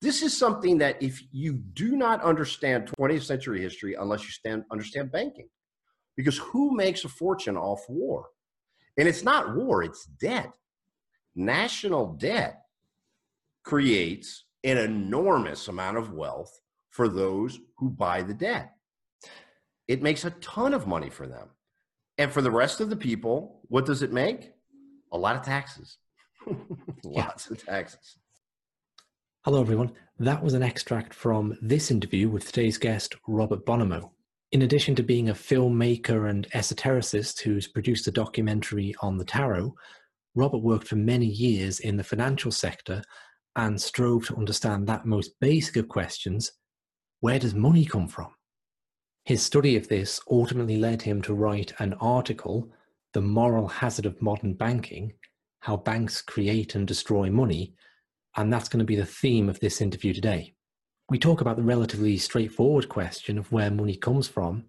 This is something that if you do not understand 20th century history, unless you stand, understand banking, because who makes a fortune off war? And it's not war, it's debt. National debt creates an enormous amount of wealth for those who buy the debt. It makes a ton of money for them. And for the rest of the people, what does it make? A lot of taxes. Lots of taxes. Hello, everyone. That was an extract from this interview with today's guest, Robert Bonomo. In addition to being a filmmaker and esotericist who's produced a documentary on the tarot, Robert worked for many years in the financial sector and strove to understand that most basic of questions where does money come from? His study of this ultimately led him to write an article, The Moral Hazard of Modern Banking How Banks Create and Destroy Money, and that's going to be the theme of this interview today. We talk about the relatively straightforward question of where money comes from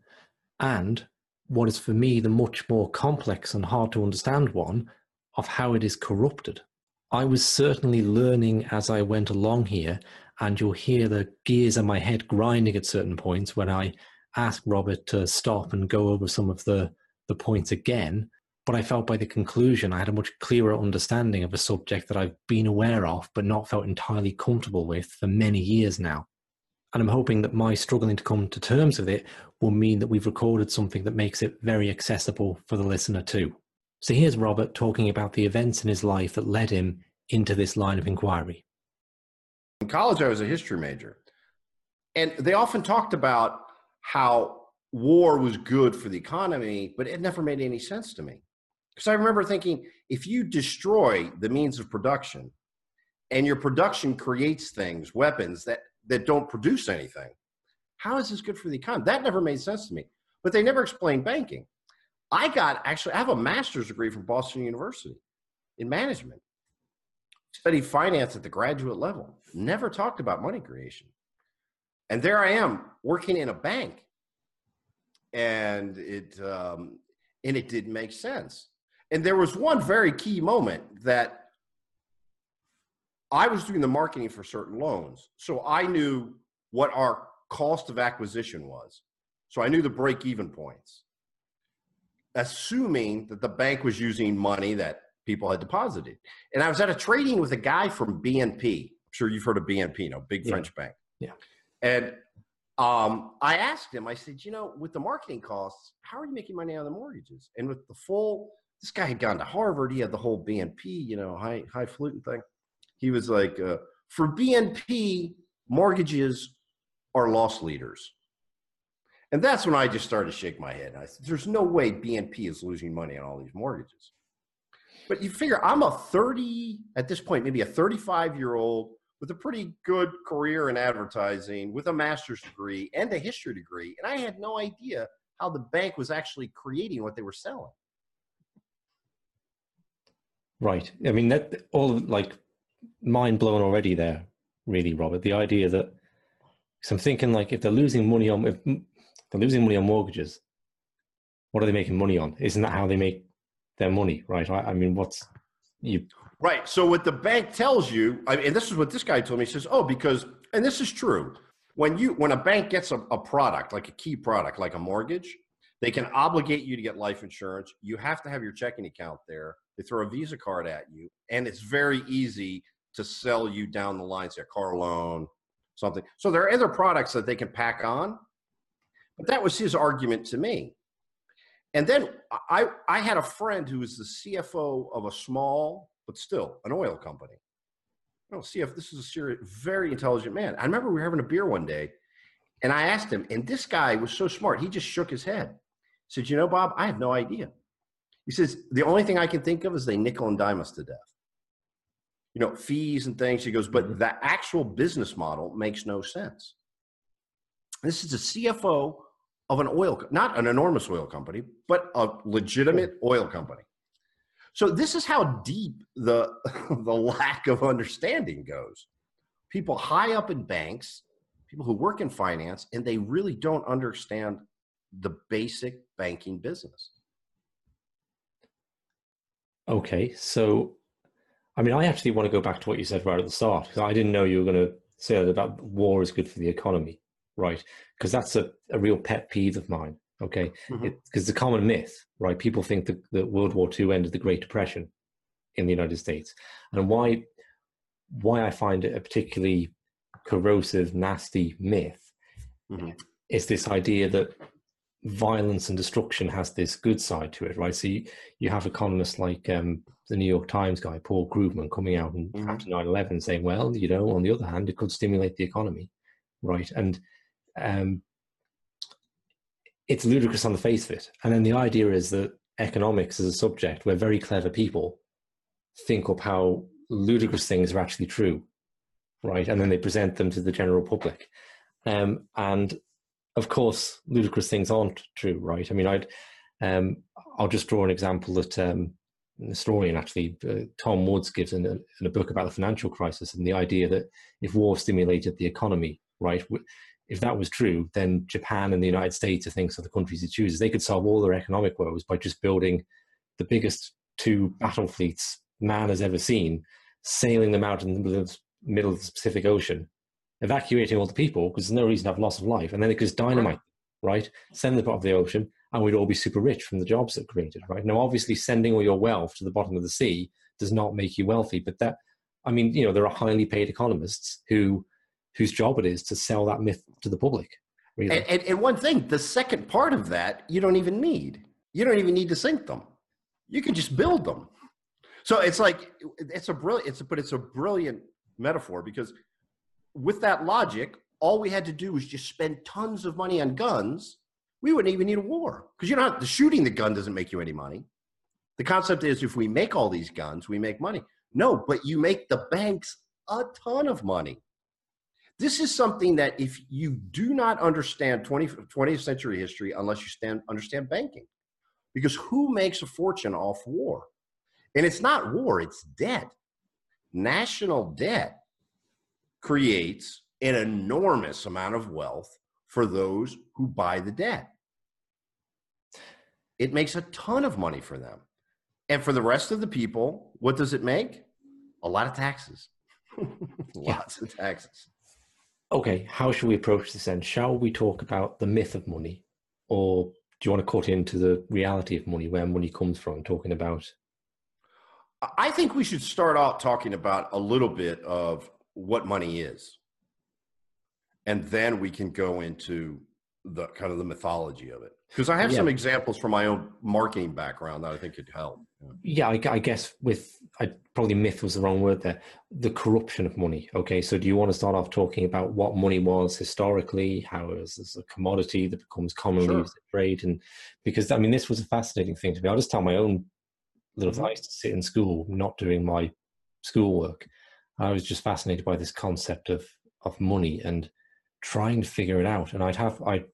and what is for me the much more complex and hard to understand one of how it is corrupted. I was certainly learning as I went along here, and you'll hear the gears in my head grinding at certain points when I ask Robert to stop and go over some of the, the points again. But I felt by the conclusion I had a much clearer understanding of a subject that I've been aware of but not felt entirely comfortable with for many years now. And I'm hoping that my struggling to come to terms with it will mean that we've recorded something that makes it very accessible for the listener too. So here's Robert talking about the events in his life that led him into this line of inquiry. In college, I was a history major. And they often talked about how war was good for the economy, but it never made any sense to me. Because I remember thinking if you destroy the means of production and your production creates things, weapons that, that don't produce anything, how is this good for the economy? That never made sense to me. But they never explained banking. I got actually, I have a master's degree from Boston University in management. Studied finance at the graduate level. Never talked about money creation. And there I am working in a bank. And it um, and it didn't make sense. And there was one very key moment that I was doing the marketing for certain loans. So I knew what our cost of acquisition was. So I knew the break even points assuming that the bank was using money that people had deposited. And I was at a trading with a guy from BNP. I'm sure you've heard of BNP, know, big yeah. French bank. Yeah. And um, I asked him, I said, you know, with the marketing costs, how are you making money on the mortgages? And with the full, this guy had gone to Harvard. He had the whole BNP, you know, high high fluting thing. He was like, uh, for BNP, mortgages are loss leaders. And that's when I just started to shake my head. I said, there's no way BNP is losing money on all these mortgages. But you figure I'm a 30, at this point, maybe a 35 year old with a pretty good career in advertising, with a master's degree and a history degree. And I had no idea how the bank was actually creating what they were selling. Right. I mean, that all like mind blown already there, really, Robert. The idea that, because I'm thinking like if they're losing money on, if they're losing money on mortgages. What are they making money on? Isn't that how they make their money, right? I, I mean, what's you? Right. So what the bank tells you, I mean, and this is what this guy told me. He says, "Oh, because," and this is true. When you when a bank gets a, a product like a key product like a mortgage, they can obligate you to get life insurance. You have to have your checking account there. They throw a Visa card at you, and it's very easy to sell you down the line, say a car loan, something. So there are other products that they can pack on but that was his argument to me. And then I, I had a friend who was the CFO of a small, but still an oil company. Oh, CF, this is a serious, very intelligent man. I remember we were having a beer one day and I asked him, and this guy was so smart, he just shook his head. Said, You know, Bob, I have no idea. He says, The only thing I can think of is they nickel and dime us to death. You know, fees and things. He goes, But mm-hmm. the actual business model makes no sense. This is a CFO of an oil, not an enormous oil company, but a legitimate oil company. So this is how deep the the lack of understanding goes. People high up in banks, people who work in finance, and they really don't understand the basic banking business. Okay, so I mean, I actually want to go back to what you said right at the start because I didn't know you were going to say that war is good for the economy, right? Because that's a, a real pet peeve of mine. Okay, because mm-hmm. it's a common myth, right? People think that, that World War II ended the Great Depression in the United States, and why why I find it a particularly corrosive, nasty myth mm-hmm. is this idea that violence and destruction has this good side to it, right? So you, you have economists like um, the New York Times guy, Paul Krugman, coming out and mm-hmm. after 9 11 saying, well, you know, on the other hand, it could stimulate the economy, right? And um, it's ludicrous on the face of it. And then the idea is that economics is a subject where very clever people think up how ludicrous things are actually true, right? And then they present them to the general public. Um, and of course, ludicrous things aren't true, right? I mean, I'd, um, I'll just draw an example that um, an historian actually, uh, Tom Woods, gives in a, in a book about the financial crisis and the idea that if war stimulated the economy, right, if that was true, then Japan and the United States, I things are the countries it chooses. They could solve all their economic woes by just building the biggest two battle fleets man has ever seen, sailing them out in the middle of the Pacific Ocean, evacuating all the people because there's no reason to have loss of life, and then could just dynamite, right? Send them out of the ocean, and we'd all be super rich from the jobs that created, right? Now, obviously, sending all your wealth to the bottom of the sea does not make you wealthy, but that, I mean, you know, there are highly paid economists who whose job it is to sell that myth to the public. Really. And, and, and, one thing, the second part of that, you don't even need. You don't even need to sink them. You can just build them. So it's like it's a brilliant. It's a, but it's a brilliant metaphor because with that logic, all we had to do was just spend tons of money on guns. We wouldn't even need a war because you know the shooting the gun doesn't make you any money. The concept is if we make all these guns, we make money. No, but you make the banks a ton of money this is something that if you do not understand 20, 20th century history unless you stand, understand banking because who makes a fortune off war and it's not war it's debt national debt creates an enormous amount of wealth for those who buy the debt. It makes a ton of money for them. And for the rest of the people what does it make? A lot of taxes. Lots of taxes. Okay, how should we approach this then? Shall we talk about the myth of money, or do you want to cut into the reality of money, where money comes from, talking about? I think we should start out talking about a little bit of what money is. And then we can go into the kind of the mythology of it because i have yeah. some examples from my own marketing background that i think could help yeah I, I, guess with I, probably myth was the wrong word there the corruption of money okay so do you want to start off talking about what money was historically how it was as a commodity that becomes commonly sure. used in trade and because i mean this was a fascinating thing to me i'll just tell my own little mm-hmm. i used to sit in school not doing my schoolwork i was just fascinated by this concept of of money and trying to figure it out. And I'd have I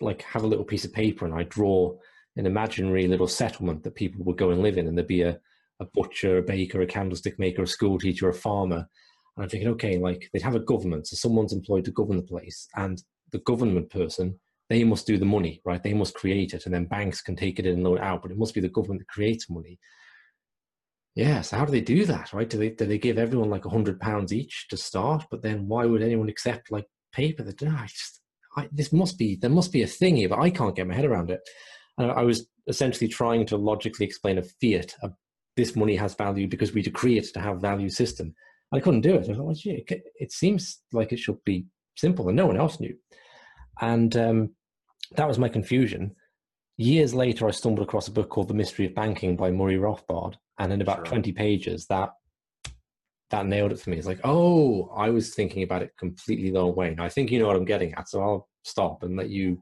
like have a little piece of paper and I draw an imaginary little settlement that people would go and live in, and there'd be a, a butcher, a baker, a candlestick maker, a school teacher, a farmer. And I'm thinking, okay, like they'd have a government, so someone's employed to govern the place, and the government person they must do the money, right? They must create it, and then banks can take it in and loan it out. But it must be the government that creates money. Yeah, so how do they do that, right? Do they do they give everyone like a hundred pounds each to start? But then why would anyone accept like paper that I just I, this must be there must be a thing here, but I can't get my head around it. And I was essentially trying to logically explain a fiat. A, this money has value because we decree it to have value system. I couldn't do it. I thought, well, gee, it, it, seems like it should be simple, and no one else knew. And um, that was my confusion. Years later, I stumbled across a book called The Mystery of Banking by Murray Rothbard, and in about sure. 20 pages, that that nailed it for me. It's like, oh, I was thinking about it completely the wrong way. Now I think you know what I'm getting at, so I'll stop and let you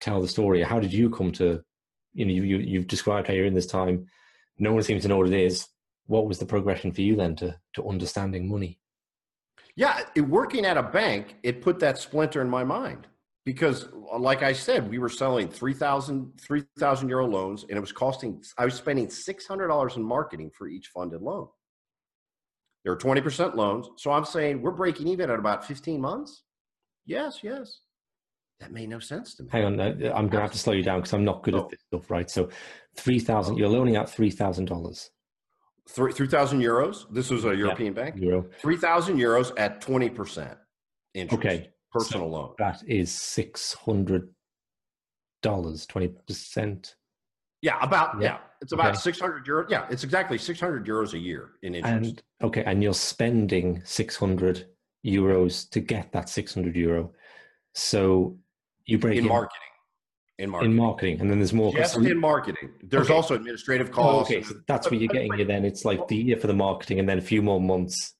tell the story. How did you come to, you know, you, you you've described how you're in this time. No one seems to know what it is. What was the progression for you then to to understanding money? Yeah, it, working at a bank, it put that splinter in my mind because, like I said, we were selling 3,000 3, euro loans, and it was costing. I was spending six hundred dollars in marketing for each funded loan. There are 20% loans. So I'm saying we're breaking even at about 15 months. Yes, yes. That made no sense to me. Hang on, uh, I'm going to have to slow you down because I'm not good oh. at this stuff, right? So, three thousand. You're loaning out three thousand dollars. Three thousand euros. This was a European bank. Euro. Three thousand euros at twenty percent. interest. Okay. Personal loan. That is six hundred dollars, twenty percent. Yeah, about yeah. Yeah. It's about Okay. 600 euros. Yeah, it's exactly 600 euros a year in interest. And okay, and you're spending six hundred euros to get that six hundred euro. So you break in in, marketing. In marketing. in marketing, and then there's more. Just in marketing. There's Okay. also administrative Oh, costs. okay, so that's what you're getting. You then it's like the year for the marketing, and then a few more months,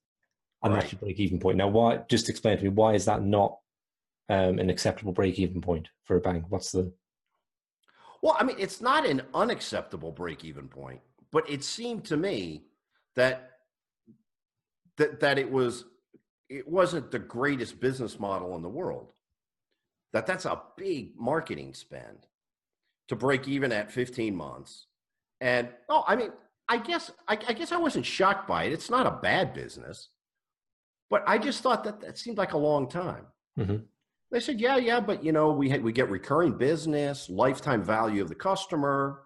and Right. that's your break-even point. Now, why? Just explain to me why is that not um, an acceptable break-even point for a bank? What's the Well, I mean, it's not an unacceptable break-even point, but it seemed to me that that that it was it wasn't the greatest business model in the world. That that's a big marketing spend to break even at 15 months. And oh, I mean, I guess I, I guess I wasn't shocked by it. It's not a bad business, but I just thought that that seemed like a long time. Mhm. They said, yeah, yeah, but you know, we had, we get recurring business, lifetime value of the customer.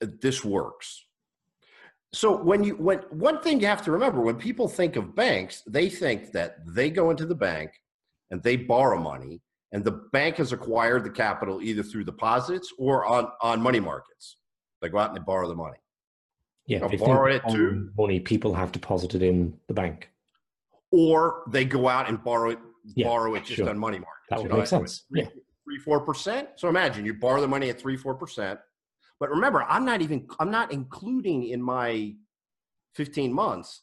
This works. So when you when one thing you have to remember when people think of banks, they think that they go into the bank and they borrow money, and the bank has acquired the capital either through deposits or on on money markets. They go out and they borrow the money. yeah? They borrow it too. on money people have deposited in the bank. or they go out and borrow it, Yeah, borrow it just sure. on money markets. That you would know, make sense. Three, Yeah. three, four percent. So imagine you borrow the money at three, four percent. But remember, I'm not even I'm not including in my 15 months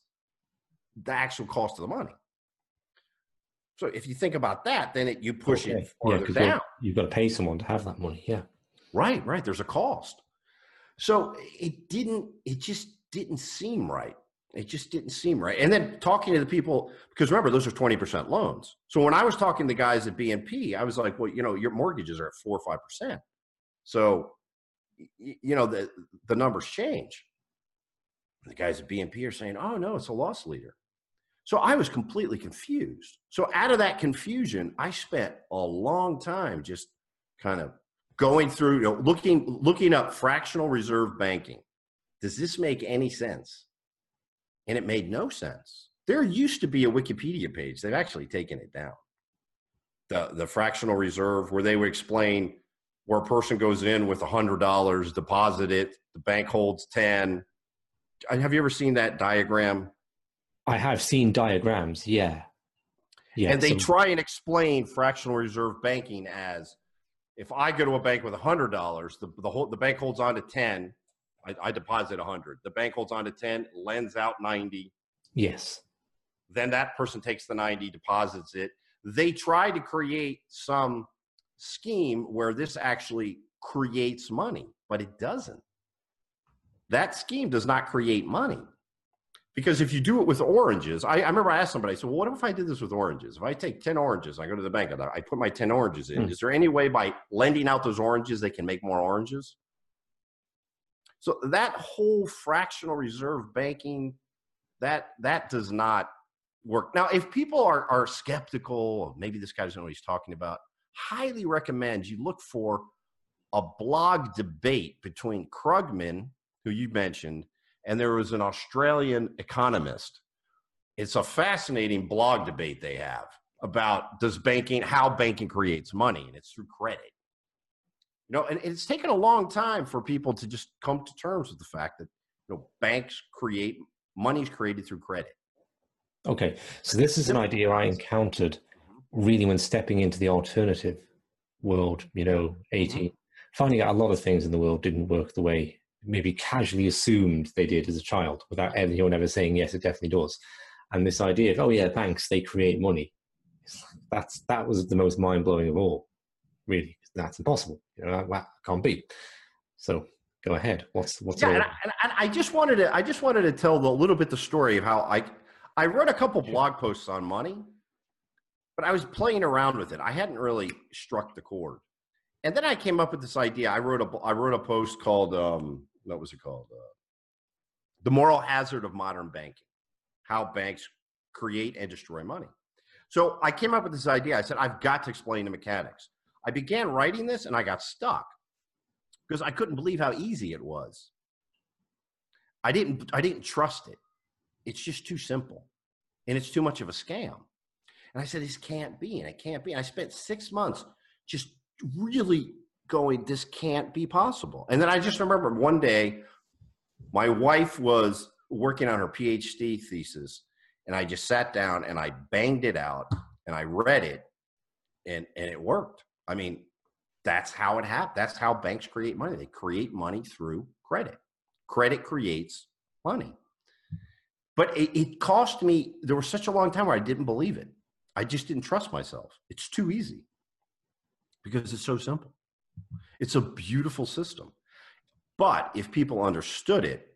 the actual cost of the money. So if you think about that, then it, you push Okay. it Yeah, down. you've got to pay someone to have that money. Yeah. Right, right. There's a cost. So it didn't, it just didn't seem right. It just didn't seem right. And then talking to the people, because remember, those are 20% loans. So when I was talking to the guys at BNP, I was like, well, you know, your mortgages are at four or 5%. So, you know, the, the numbers change. The guys at BNP are saying, oh, no, it's a loss leader. So I was completely confused. So out of that confusion, I spent a long time just kind of going through, you know, looking looking up fractional reserve banking. Does this make any sense? And it made no sense. There used to be a Wikipedia page. They've actually taken it down. The the fractional reserve where they would explain where a person goes in with a hundred dollars, deposit it, the bank holds ten. Uh, Have you ever seen that diagram? I have seen diagrams. Yeah. Yeah. and they so- try and explain fractional reserve banking as if I go to a bank with hundred dollars, the the whole the bank holds on to ten. I, I deposit hundred. The bank holds on to ten, lends out ninety. yes. Then that person takes the ninety, deposits it. They try to create some scheme where this actually creates money, but it doesn't. That scheme does not create money. Because if you do it with oranges, I, I remember I asked somebody, I said, well, what if I did this with oranges? If I take 10 oranges, I go to the bank, I put my 10 oranges in, Hmm. is there any way by lending out those oranges they can make more oranges? So that whole fractional reserve banking, that that does not work. Now, if people are are skeptical, maybe this guy doesn't know what he's talking about, highly recommend you look for a blog debate between Krugman, who you mentioned, and there was an Australian economist. It's a fascinating blog debate they have about does banking, how banking creates money, and it's through credit. You know, and it's taken a long time for people to just come to terms with the fact that you know banks create money's created through credit. Okay. So this is an idea I encountered mm-hmm. really when stepping into the alternative world, you know, 18, finding out a lot of things in the world didn't work the way maybe casually assumed they did as a child without anyone ever saying, yes, it definitely does. And this idea of, oh yeah, banks, they create money. That's, that was the most mind blowing of all, really. That's impossible. You know, that, that can't be. So go ahead. What's, what's yeah, and I, and I- I just wanted to I just wanted to tell the, a little bit the story of how I I wrote a couple blog posts on money, but I was playing around with it. I hadn't really struck the chord, and then I came up with this idea. I wrote a I wrote a post called um, what was it called? Uh, the moral hazard of modern banking: how banks create and destroy money. So I came up with this idea. I said I've got to explain the mechanics. I began writing this, and I got stuck because I couldn't believe how easy it was. I didn't I didn't trust it. It's just too simple. And it's too much of a scam. And I said, this can't be, and it can't be. And I spent six months just really going, this can't be possible. And then I just remember one day, my wife was working on her PhD thesis, and I just sat down and I banged it out and I read it, and and it worked. I mean, that's how it happens. That's how banks create money. They create money through credit. Credit creates money. But it, it cost me, there was such a long time where I didn't believe it. I just didn't trust myself. It's too easy because it's so simple. It's a beautiful system. But if people understood it,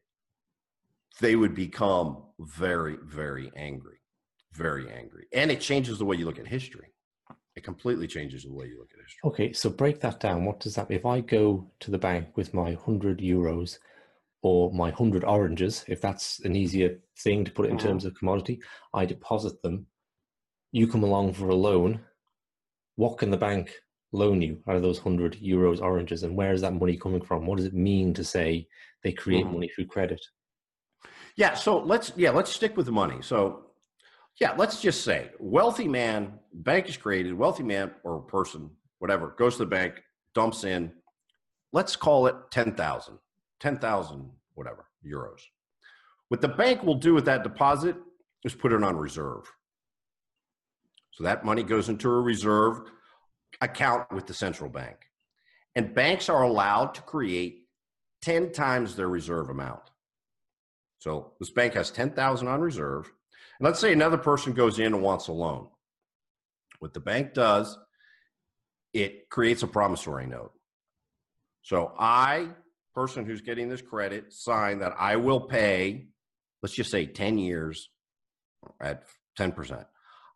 they would become very, very angry. Very angry. And it changes the way you look at history. It completely changes the way you look at history. Okay, so break that down. What does that mean? If I go to the bank with my 100 euros or my 100 oranges, if that's an easier thing to put it in mm-hmm. terms of commodity, I deposit them. You come along for a loan. What can the bank loan you out of those 100 euros oranges? And where is that money coming from? What does it mean to say they create mm-hmm. money through credit? Yeah, so let's yeah, let's stick with the money. So yeah, let's just say wealthy man, bank is created, wealthy man or person, whatever, goes to the bank, dumps in, let's call it 10,000, 10,000, whatever, euros. What the bank will do with that deposit is put it on reserve. So that money goes into a reserve account with the central bank. And banks are allowed to create 10 times their reserve amount. So this bank has 10,000 on reserve let's say another person goes in and wants a loan. What the bank does, it creates a promissory note. So I, person who's getting this credit, sign that I will pay, let's just say 10 years at 10%.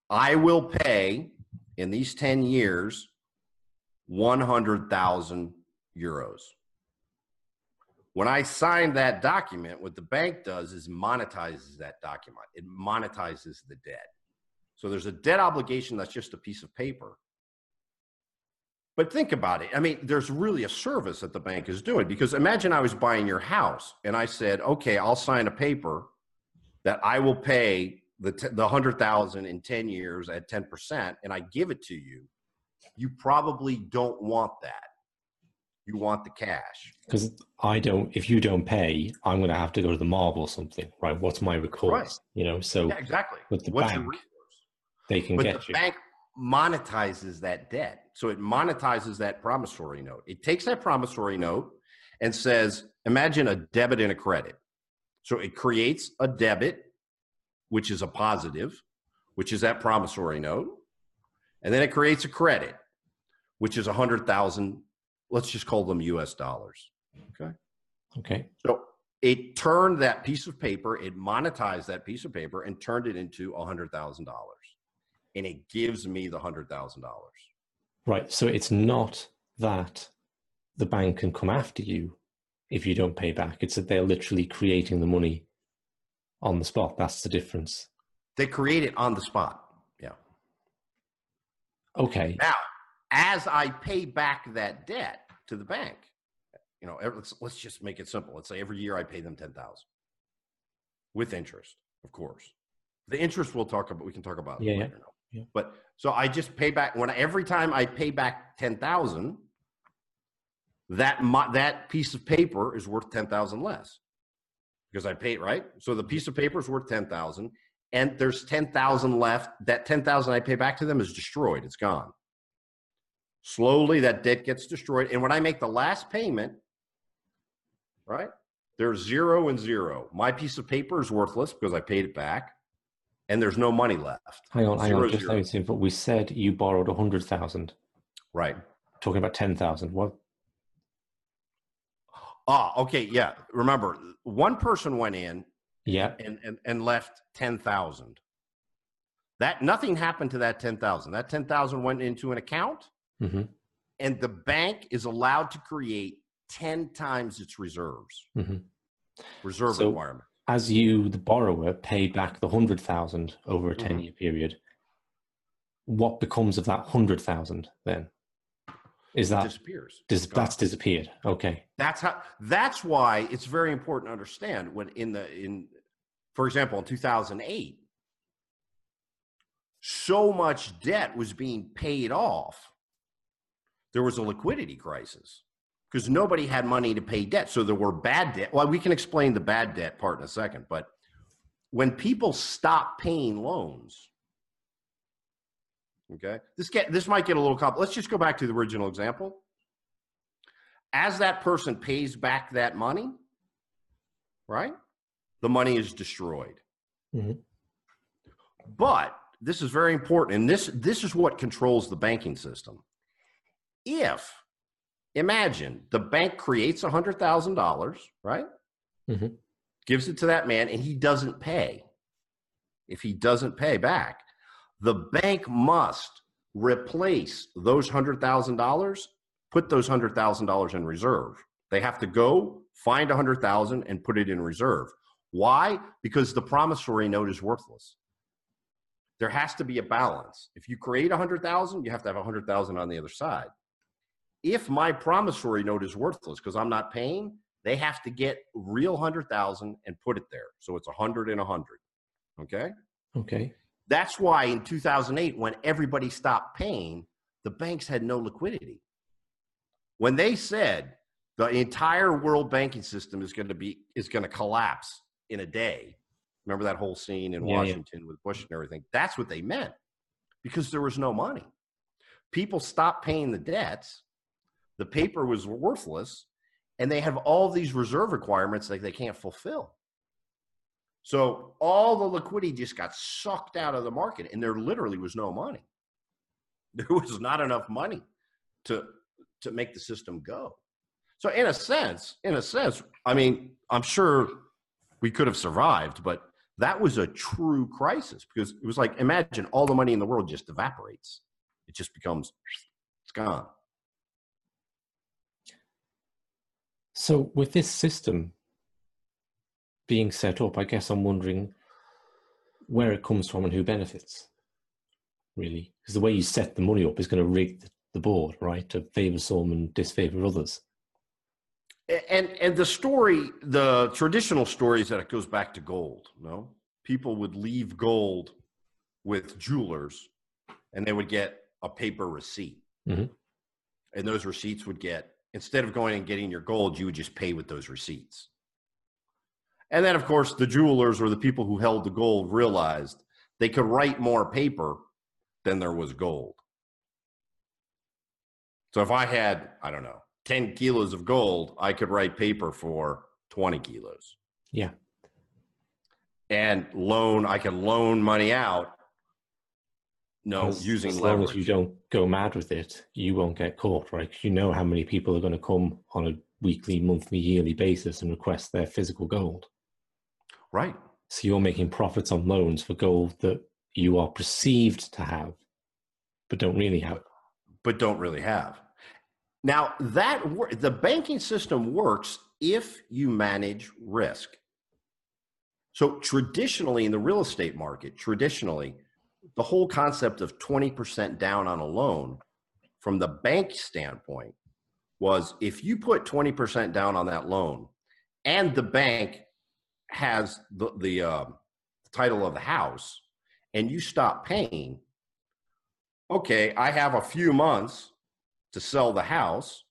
I will pay in these 10 years 100,000 euros. When I sign that document, what the bank does is monetizes that document. It monetizes the debt. So there's a debt obligation that's just a piece of paper. But think about it. I mean, there's really a service that the bank is doing because imagine I was buying your house and I said, okay, I'll sign a paper that I will pay the, t- the 100,000 in 10 years at 10% and I give it to you. You probably don't want that you want the cash. Because i don't if you don't pay i'm going to have to go to the mob or something right? What's my recourse right. you know? So yeah, exactly. with the what's bank they can but get the you. bank monetizes that debt. So it monetizes that promissory note. It takes that promissory note and says imagine a debit and a credit. So it creates a debit which is a positive which is that promissory note and then it creates a credit which is a hundred thousand let's just call them US dollars. Okay. Okay. So it turned that piece of paper, it monetized that piece of paper and turned it into a hundred thousand dollars. And it gives me the hundred thousand dollars. Right. So it's not that the bank can come after you if you don't pay back. It's that they're literally creating the money on the spot. That's the difference. They create it on the spot. Yeah. Okay. Now, as I pay back that debt to the bank. You know, let's, let's just make it simple. Let's say every year I pay them 10,000 with interest, of course. The interest we'll talk about, we can talk about yeah, later yeah. yeah. But so I just pay back when every time I pay back 10,000, that that piece of paper is worth 10,000 less because I paid, right? So the piece of paper is worth 10,000 and there's 10,000 left. That 10,000 I pay back to them is destroyed. It's gone. Slowly, that debt gets destroyed. And when I make the last payment, right, there's zero and zero. My piece of paper is worthless because I paid it back, and there's no money left. Hang on, hang on. Just let me see. But we said you borrowed a hundred thousand. Right. Talking about ten thousand. What? Ah, okay, yeah. Remember, one person went in, yeah, and and, and left ten thousand. That nothing happened to that ten thousand. That ten thousand went into an account Mm-hmm. And the bank is allowed to create 10 times its reserves, mm-hmm. reserve so requirement. As you, the borrower, pay back the 100,000 over a 10 mm-hmm. year period, what becomes of that 100,000 then? Is that it disappears? Dis, that's disappeared. Okay. That's how. That's why it's very important to understand when in the in, for example, in two thousand eight, so much debt was being paid off, there was a liquidity crisis because nobody had money to pay debt. So there were bad debt. Well, we can explain the bad debt part in a second, but when people stop paying loans, okay, this get this might get a little complicated. Let's just go back to the original example. As that person pays back that money, right? The money is destroyed. Mm-hmm. But this is very important, and this this is what controls the banking system. If imagine the bank creates a hundred thousand dollars, right? Mm-hmm. Gives it to that man, and he doesn't pay. If he doesn't pay back, the bank must replace those hundred thousand dollars, put those hundred thousand dollars in reserve. They have to go find a hundred thousand and put it in reserve. Why? Because the promissory note is worthless. There has to be a balance. If you create a hundred thousand, you have to have a hundred thousand on the other side. If my promissory note is worthless because I'm not paying, they have to get real hundred thousand and put it there. So it's a hundred and a hundred. Okay. Okay. That's why in 2008, when everybody stopped paying, the banks had no liquidity. When they said the entire world banking system is going to be is going to collapse in a day, remember that whole scene in yeah, Washington yeah. with Bush and everything? That's what they meant because there was no money. People stopped paying the debts. The paper was worthless, and they have all these reserve requirements that they can't fulfill. So all the liquidity just got sucked out of the market, and there literally was no money. There was not enough money to to make the system go. So in a sense, in a sense, I mean, I'm sure we could have survived, but that was a true crisis because it was like imagine all the money in the world just evaporates. It just becomes it's gone. So with this system, being set up, I guess I'm wondering where it comes from and who benefits, really. Because the way you set the money up is going to rig the board, right, to favor some and disfavor others. And and the story, the traditional story is that it goes back to gold. No, people would leave gold with jewelers, and they would get a paper receipt, mm-hmm. and those receipts would get instead of going and getting your gold, you would just pay with those receipts. And then, of course, the jewelers or the people who held the gold realized they could write more paper than there was gold. So if I had, I don't know, 10 kilos of gold, I could write paper for 20 kilos. Yeah. And loan, I can loan money out. No, as, using as leverage. long as you don't go mad with it, you won't get caught, right? You know how many people are going to come on a weekly, monthly, yearly basis and request their physical gold. Right. So you're making profits on loans for gold that you are perceived to have, but don't really have. But don't really have. Now that the banking system works if you manage risk. So traditionally in the real estate market, traditionally, the whole concept of 20% down on a loan from the bank standpoint was if you put 20% down on that loan and the bank has the the uh, title of the house and you stop paying, okay, I have a few months to sell the house.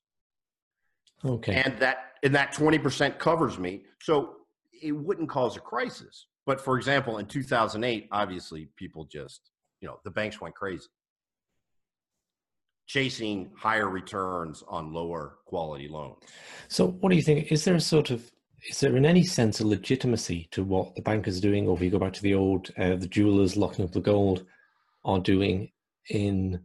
Okay. And that and that 20% covers me. So it wouldn't cause a crisis. But for example, in 2008, obviously people just, you know, the banks went crazy. Chasing higher returns on lower quality loans. So, what do you think? Is there a sort of is there in any sense a legitimacy to what the bankers are doing, or if you go back to the old, uh, the jewelers locking up the gold are doing in,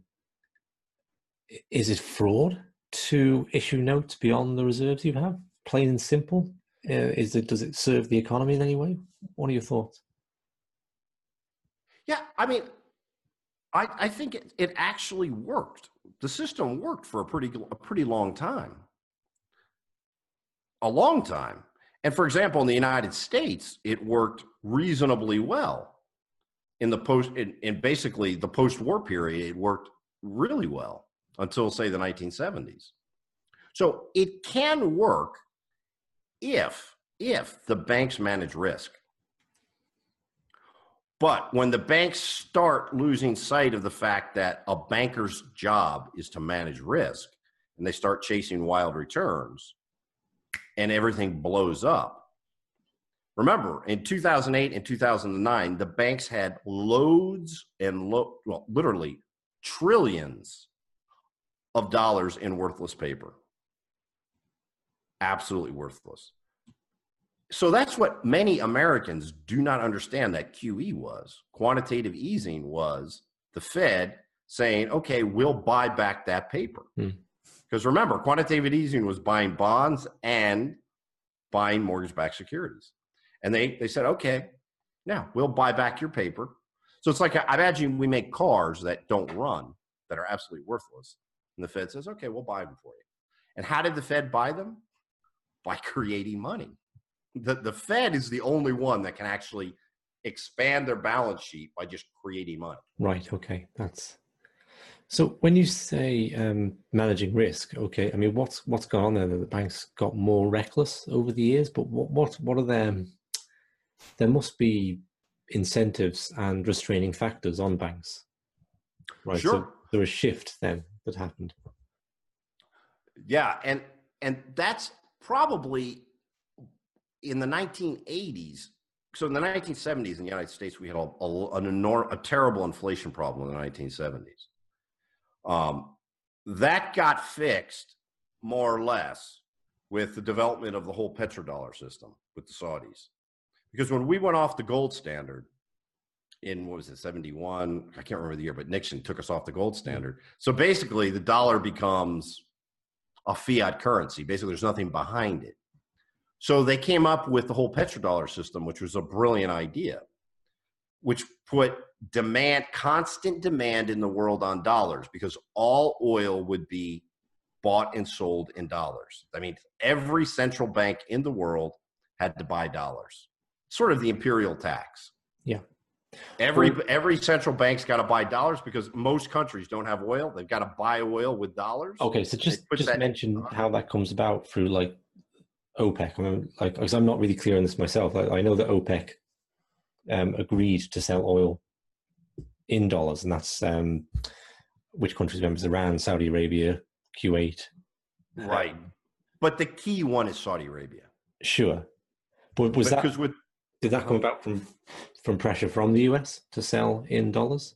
is it fraud to issue notes beyond the reserves you have? Plain and simple? Uh, is it, does it serve the economy in any way? What are your thoughts? Yeah, I mean, I, I think it, it actually worked. The system worked for a pretty a pretty long time. A long time. And for example, in the United States, it worked reasonably well. In the post, in, in basically the post-war period, it worked really well until say the 1970s. So it can work if if the banks manage risk. But when the banks start losing sight of the fact that a banker's job is to manage risk and they start chasing wild returns and everything blows up. Remember, in 2008 and 2009, the banks had loads and lo- well, literally trillions of dollars in worthless paper. Absolutely worthless so that's what many Americans do not understand that QE was. Quantitative easing was the Fed saying, okay, we'll buy back that paper. Because hmm. remember, quantitative easing was buying bonds and buying mortgage backed securities. And they, they said, okay, now we'll buy back your paper. So it's like, I imagine we make cars that don't run, that are absolutely worthless. And the Fed says, okay, we'll buy them for you. And how did the Fed buy them? By creating money the, the Fed is the only one that can actually expand their balance sheet by just creating money. Right. Okay. That's so. When you say um, managing risk, okay, I mean, what's what's gone on there? That the banks got more reckless over the years, but what what what are them? There must be incentives and restraining factors on banks, right? Sure. So there was a shift then that happened. Yeah, and and that's probably in the 1980s, so in the 1970s in the United States, we had a, a, an enormous, a terrible inflation problem in the 1970s. Um, that got fixed more or less with the development of the whole petrodollar system with the Saudis. Because when we went off the gold standard in what was it, 71? I can't remember the year, but Nixon took us off the gold standard. So basically, the dollar becomes a fiat currency. Basically, there's nothing behind it. So they came up with the whole petrodollar system, which was a brilliant idea, which put demand, constant demand in the world on dollars because all oil would be bought and sold in dollars. I mean, every central bank in the world had to buy dollars, sort of the imperial tax. Yeah. Every every central bank's got to buy dollars because most countries don't have oil. They've got to buy oil with dollars. Okay, so just just mention uh-huh. how that comes about through like OPEC? I mean, like, because I'm not really clear on this myself. I, I know that OPEC um, agreed to sell oil in dollars, and that's um, which countries members? Iran, Saudi Arabia, Kuwait. Right, but the key one is Saudi Arabia. Sure, but was because that with did that come about from from pressure from the US to sell in dollars?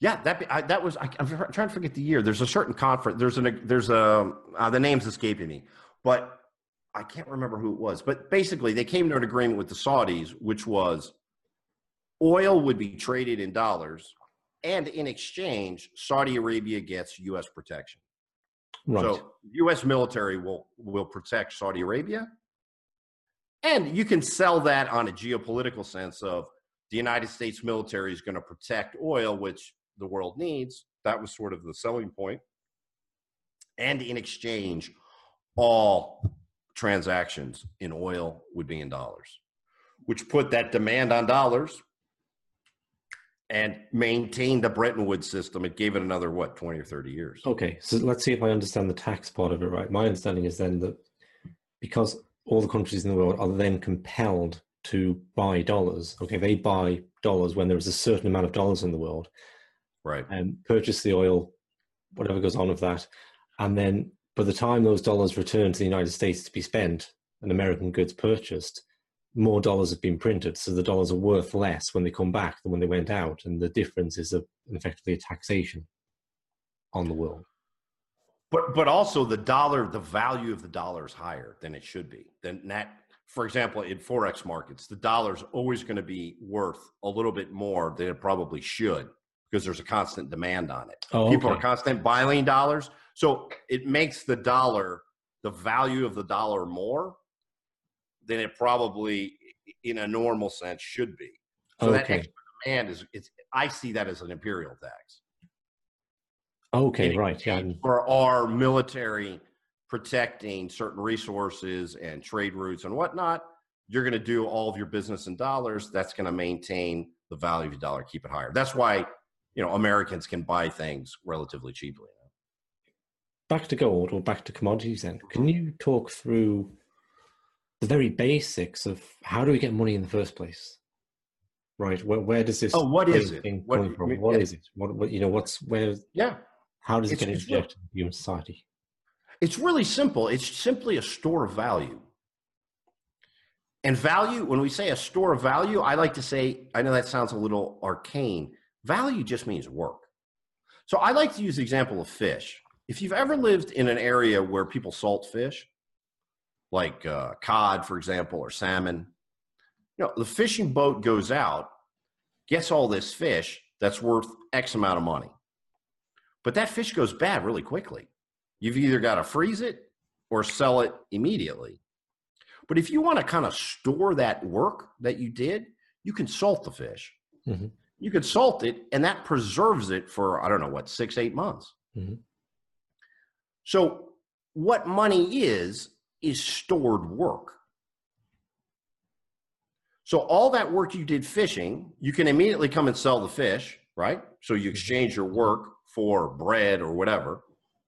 Yeah, that I, that was. I, am trying to forget the year. There's a certain conference. There's an there's a uh, the name's escaping me, but I can't remember who it was, but basically they came to an agreement with the Saudis, which was oil would be traded in dollars, and in exchange, Saudi Arabia gets U.S. protection. Right. So U.S. military will will protect Saudi Arabia, and you can sell that on a geopolitical sense of the United States military is going to protect oil, which the world needs. That was sort of the selling point. And in exchange, all transactions in oil would be in dollars, which put that demand on dollars and maintained the Bretton Woods system. It gave it another, what, 20 or 30 years. Okay, so let's see if I understand the tax part of it right. My understanding is then that because all the countries in the world are then compelled to buy dollars, okay, they buy dollars when there is a certain amount of dollars in the world. Right. And purchase the oil, whatever goes on with that. And then by the time those dollars return to the United States to be spent and American goods purchased, more dollars have been printed, so the dollars are worth less when they come back than when they went out, and the difference is a, effectively a taxation on the world. But but also the dollar, the value of the dollar is higher than it should be. Than that, for example, in forex markets, the dollar is always going to be worth a little bit more than it probably should because there's a constant demand on it. Oh, People are constant buying dollars. So it makes the dollar, the value of the dollar more than it probably in a normal sense should be. So okay. that extra demand is it's I see that as an imperial tax. Okay, right. Yeah. For our military protecting certain resources and trade routes and whatnot, you're going to do all of your business in dollars. That's going to maintain the value of the dollar, keep it higher. That's why, you know, Americans can buy things relatively cheaply back to gold or back to commodities then can you talk through the very basics of how do we get money in the first place right? Where, where does this? Oh, what is it? thing What- from? yeah. what is it? What, what you know? What's where? Yeah. How does it It's- get injected into human society? It's really simple. It's simply a store of value. And value, when we say a store of value, I like to say, I know that sounds a little arcane. Value just means work. So I like to use the example of fish. If you've ever lived in an area where people salt fish, like uh, cod, for example, or salmon, you know, the fishing boat goes out, gets all this fish that's worth X amount of money. But that fish goes bad really quickly. You've either got to freeze it or sell it immediately. But if you want to kind of store that work that you did, you can salt the fish. Mhm. You can salt it, and that preserves it for, I don't know, what, six, eight months. Mhm. So, what money is, is stored work. So, all that work you did fishing, you can immediately come and sell the fish, right? So, you mm-hmm. exchange your work for bread or whatever.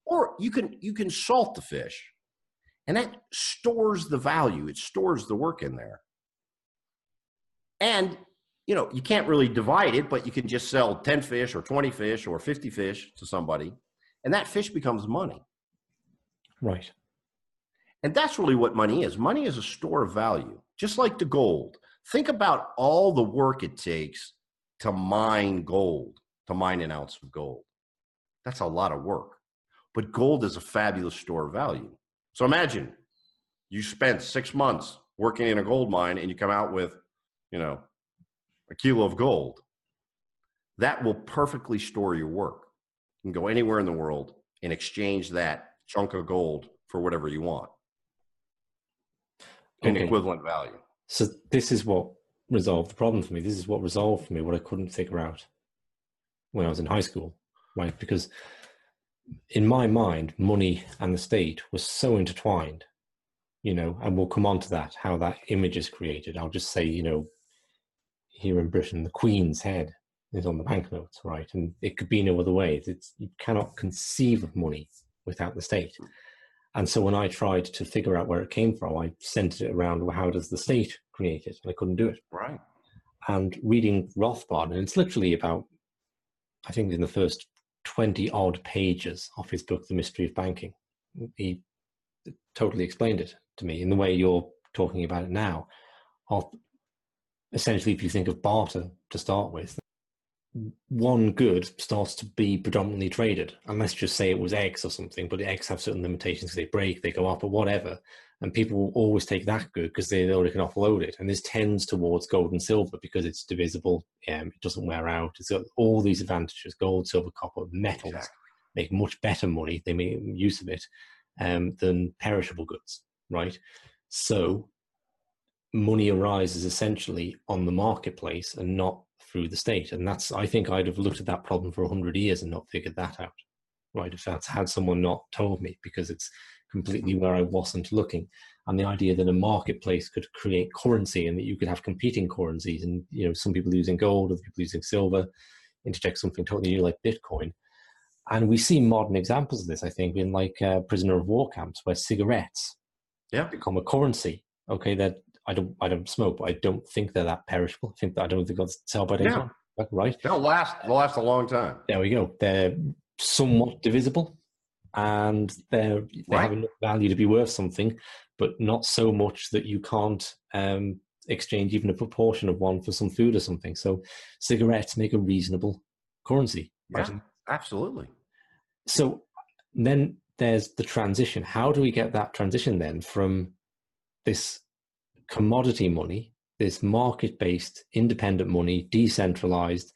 Or you can you can salt the fish and that stores the value. It stores the work in there. And you know you can't really divide it but you can just sell 10 fish or 20 fish or 50 fish to somebody and that fish becomes money Right. and that's really what money is money is a store of value just like the gold think about all the work it takes to mine gold to mine an ounce of gold that's a lot of work but gold is a fabulous store of value. So imagine you spent six months working in a gold mine and you come out with, you know, a kilo of gold. That will perfectly store your work. You can go anywhere in the world and exchange that chunk of gold for whatever you want in Okay. equivalent value. So this is what resolved the problem for me. This is what resolved for me what I couldn't figure out when I was in high school, right? Because in my mind, money and the state was so intertwined, you know, and we'll come on to that, how that image is created. I'll just say, you know, here in Britain, the Queen's head is on the banknotes, right? And it could be no other way. It's, you cannot conceive of money without the state. And so when I tried to figure out where it came from, I centered it around well, how does the state create it? And I couldn't do it. Right. And reading Rothbard, and it's literally about, I think, in the first 20 odd pages of his book, The Mystery of Banking, he totally explained it to me in the way you're talking about it now. Of essentially, if you think of barter to start with, one good starts to be predominantly traded. And let's just say it was eggs or something, but the eggs have certain limitations. They break, they go up, or whatever. And people will always take that good because they know they can offload it. And this tends towards gold and silver because it's divisible, um, it doesn't wear out. It's got all these advantages gold, silver, copper, metals Exactly. make much better money. They make use of it um, than perishable goods, right? So money arises essentially on the marketplace and not through the state. And that's, I think I'd have looked at that problem for 100 years and not figured that out, right? If that's had someone not told me because it's completely where I wasn't looking. And the idea that a marketplace could create currency and that you could have competing currencies and, you know, some people using gold, other people using silver, interject something totally new like Bitcoin. And we see modern examples of this, I think, in like uh, prisoner of war camps where cigarettes Yeah. become a currency. Okay, that I don't I don't smoke, but I don't think they're that perishable. I think I don't think that's sell by date. Yeah. Right. They'll last. They'll last a long time. There we go. They're somewhat divisible and they're they have enough value to be worth something, but not so much that you can't um, exchange even a proportion of one for some food or something. So cigarettes make a reasonable currency. right? Yeah. Absolutely. so then there's the transition. How do we get that transition then from this commodity money, this market based independent money, decentralized?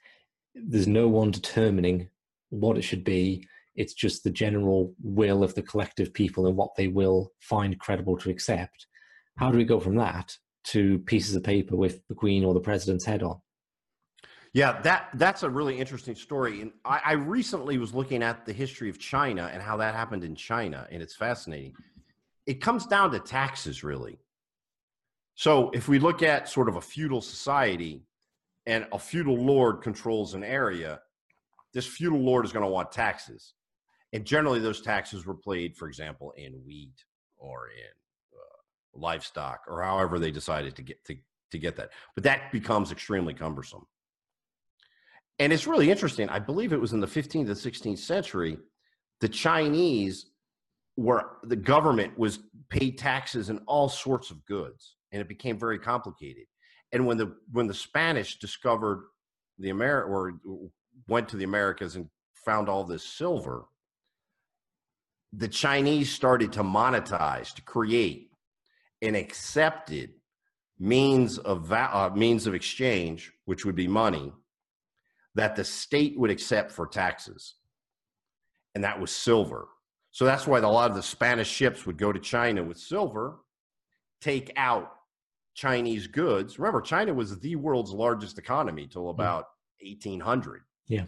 There's no one determining what it should be. It's just the general will of the collective people and what they will find credible to accept. How do we go from that to pieces of paper with the Queen or the President's head on? Yeah, that that's a really interesting story. And I, I recently was looking at the history of China and how that happened in China, and it's fascinating. It comes down to taxes, really. So if we look at sort of a feudal society and a feudal lord controls an area, this feudal lord is going to want taxes. And generally, those taxes were paid, for example, in wheat or in uh, livestock or however they decided to get to to get that. But that becomes extremely cumbersome. And it's really interesting. I believe it was in the 15th and 16th century, the Chinese were the government was paid taxes in all sorts of goods, and it became very complicated. And when the when the Spanish discovered the America or went to the Americas and found all this silver, the Chinese started to monetize to create an accepted means of uh, means of exchange, which would be money, that the state would accept for taxes, and that was silver. So that's why a lot of the Spanish ships would go to China with silver, take out Chinese goods. Remember, China was the world's largest economy till about yeah. 1800. Yeah.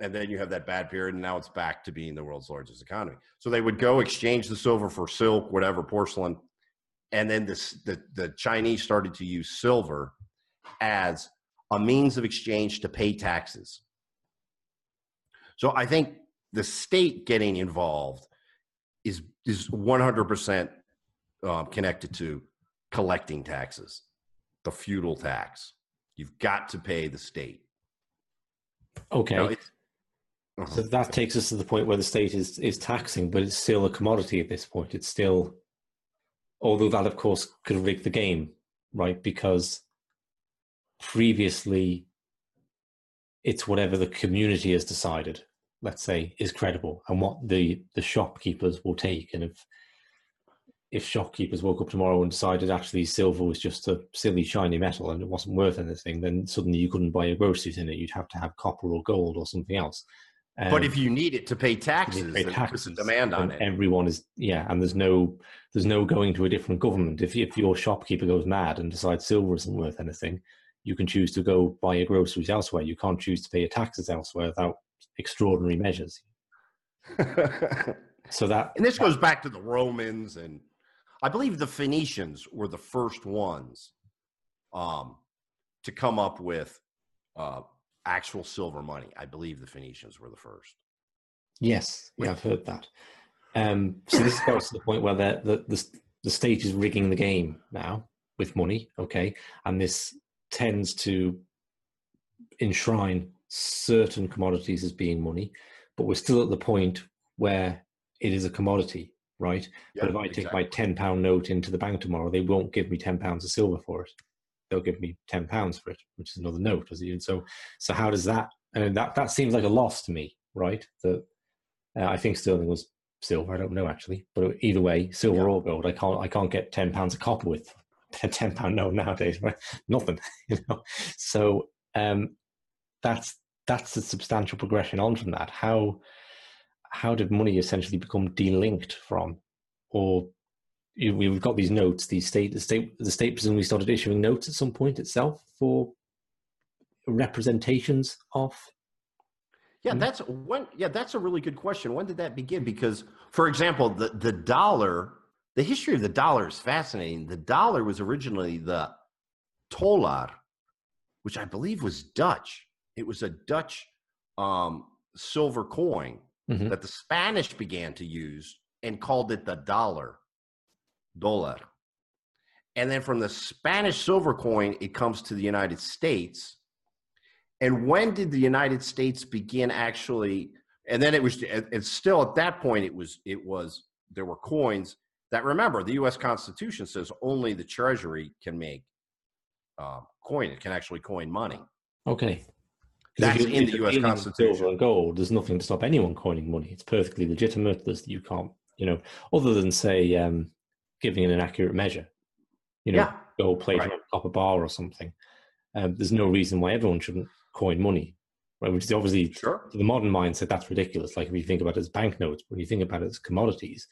And then you have that bad period, and now it's back to being the world's largest economy. So they would go exchange the silver for silk, whatever, porcelain. And then this, the, the Chinese started to use silver as a means of exchange to pay taxes. So I think the state getting involved is is 100% uh, connected to collecting taxes, the feudal tax. You've got to pay the state. Okay. You know, uh-huh. So that takes us to the point where the state is is taxing, but it's still a commodity at this point. It's still, although that of course could rig the game, right? Because previously, it's whatever the community has decided let's say, is credible and what the the shopkeepers will take. And if if shopkeepers woke up tomorrow and decided actually silver was just a silly shiny metal and it wasn't worth anything, then suddenly you couldn't buy your groceries in it. You'd have to have copper or gold or something else. Um, but if you need it to pay taxes, pay taxes a demand on it. Everyone is yeah, and there's no there's no going to a different government. If if your shopkeeper goes mad and decides silver isn't worth anything, you can choose to go buy your groceries elsewhere. You can't choose to pay your taxes elsewhere without extraordinary measures. so that and this goes back to the Romans and I believe the Phoenicians were the first ones um, to come up with uh, actual silver money. I believe the Phoenicians were the first. Yes, yeah, I've heard that. Um, so this goes to the point where the, the the state is rigging the game now with money, okay, and this tends to enshrine certain commodities as being money, but we're still at the point where it is a commodity, right? Yeah, but if I take my ten pound note into the bank tomorrow, they won't give me ten pounds of silver for it. They'll give me ten pounds for it, which is another note. And so, so how does that? And that that seems like a loss to me, right? That uh, I think sterling was silver. I don't know actually, but either way, silver yeah. or gold, I can't I can't get ten pounds of copper with a ten pound note nowadays. Right? Nothing, you know. So um, that's that's a substantial progression on from that. How how did money essentially become delinked from, or we've got these notes, The state the state the state presumably started issuing notes at some point itself for representations of. Yeah, that's when. Yeah, that's a really good question. When did that begin? Because, for example, the the dollar, the history of the dollar is fascinating. The dollar was originally the tolar, which I believe was Dutch it was a Dutch um, silver coin mm-hmm. that the Spanish began to use and called it the dollar, dollar. And then from the Spanish silver coin, it comes to the United States. And when did the United States begin actually? And then it was, it's still at that point, it was, it was, there were coins that remember the U.S. Constitution says only the Treasury can make uh, coin. It can actually coin money. Okay. That's in the U.S. Constitution. Silver and gold. There's nothing to stop anyone coining money. It's perfectly legitimate. There's, you can't, you know, other than say um, giving it an accurate measure. You know, yeah. gold plate right. on a copper bar or something. Um, there's no reason why everyone shouldn't coin money. Right, which is obviously sure. to the modern mindset that's ridiculous. Like if you think about it as banknotes, when you think about it as commodities,